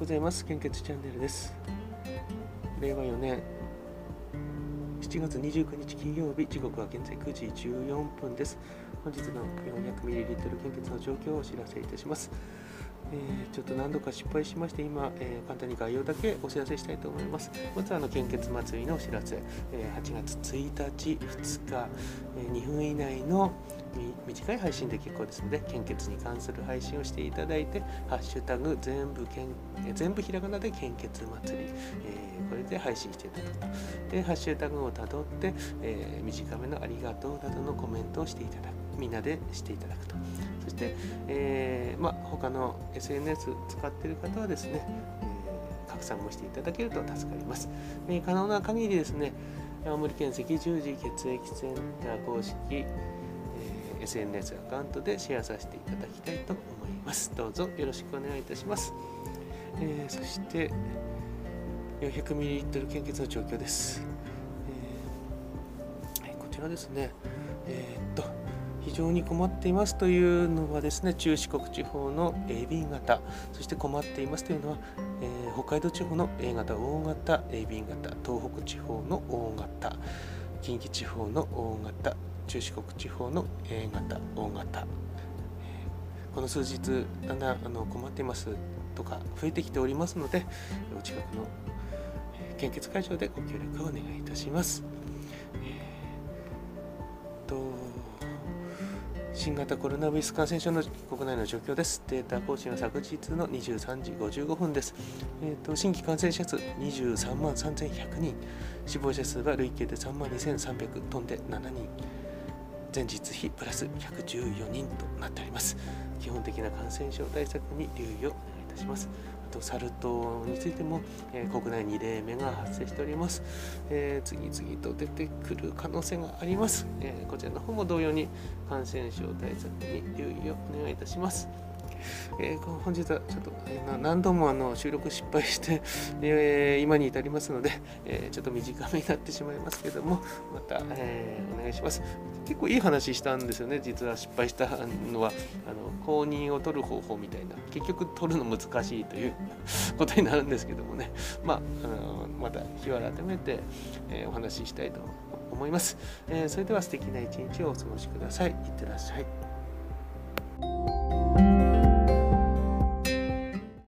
ございます。献血チャンネルです。令和4年7月29日金曜日、時刻は現在9時14分です。本日の 400ml 献血の状況をお知らせいたします。えーちょっと何度か失敗しまして、今、えー簡単に概要だけお知らせしたいと思います。まずはあの献血祭りのお知らせ、えー8月1日、2日、え2分以内の短い配信で結構ですので、献血に関する配信をしていただいて、ハッシュタグ全部けん全部ひらがなで献血祭り、えーこれで配信していただくと。で、ハッシュタグをたどって、えー短めのありがとうなどのコメントをしていただく。みんなでしていただくと。そして、えーまあ、他の SNS 使っている方はですね、えー拡散もしていただけると助かります。えー可能な限りですね、青森県赤十字血液センター公式、SNS アカウントでシェアさせていただきたいと思います。どうぞよろしくお願いいたします。えーそして、400ml 献血の状況です。えー、こちらですね、えーっと、非常に困っていますというのはですね、中四国地方の AB 型、そして困っていますというのは、えー北海道地方の A 型、大型、AB 型、東北地方の O 型、近畿地方の O 型、中四国地方の A 型、O 型、この数日、だんだんあの困っていますとか増えてきておりますので、お近くの献血会場でご協力をお願いいたします。えーと新型コロナウイルス感染症の国内の状況です。データ更新は昨日の23時55分です。えー、と新規感染者数23万3100人、死亡者数は累計で3万2300飛んで7人、前日比プラス114人となっております。基本的な感染症対策に留意をお願いいたします。あとサル痘についても、えー国内2例目が発生しております、えー次々と出てくる可能性があります、えーこちらの方も同様に感染症対策に留意をお願いいたします。えー本日はちょっと、えー何度もあの収録失敗して、えー今に至りますので、えーちょっと短めになってしまいますけども また、えーお願いします。結構いい話したんですよね実は失敗したのは。あの公認を取る方法みたいな。結局取るの難しいという ことになるんですけどもね。まああのまた日を改めて、えーお話ししたいと思います、えーそれでは素敵な一日をお過ごしください。いってらっしゃい。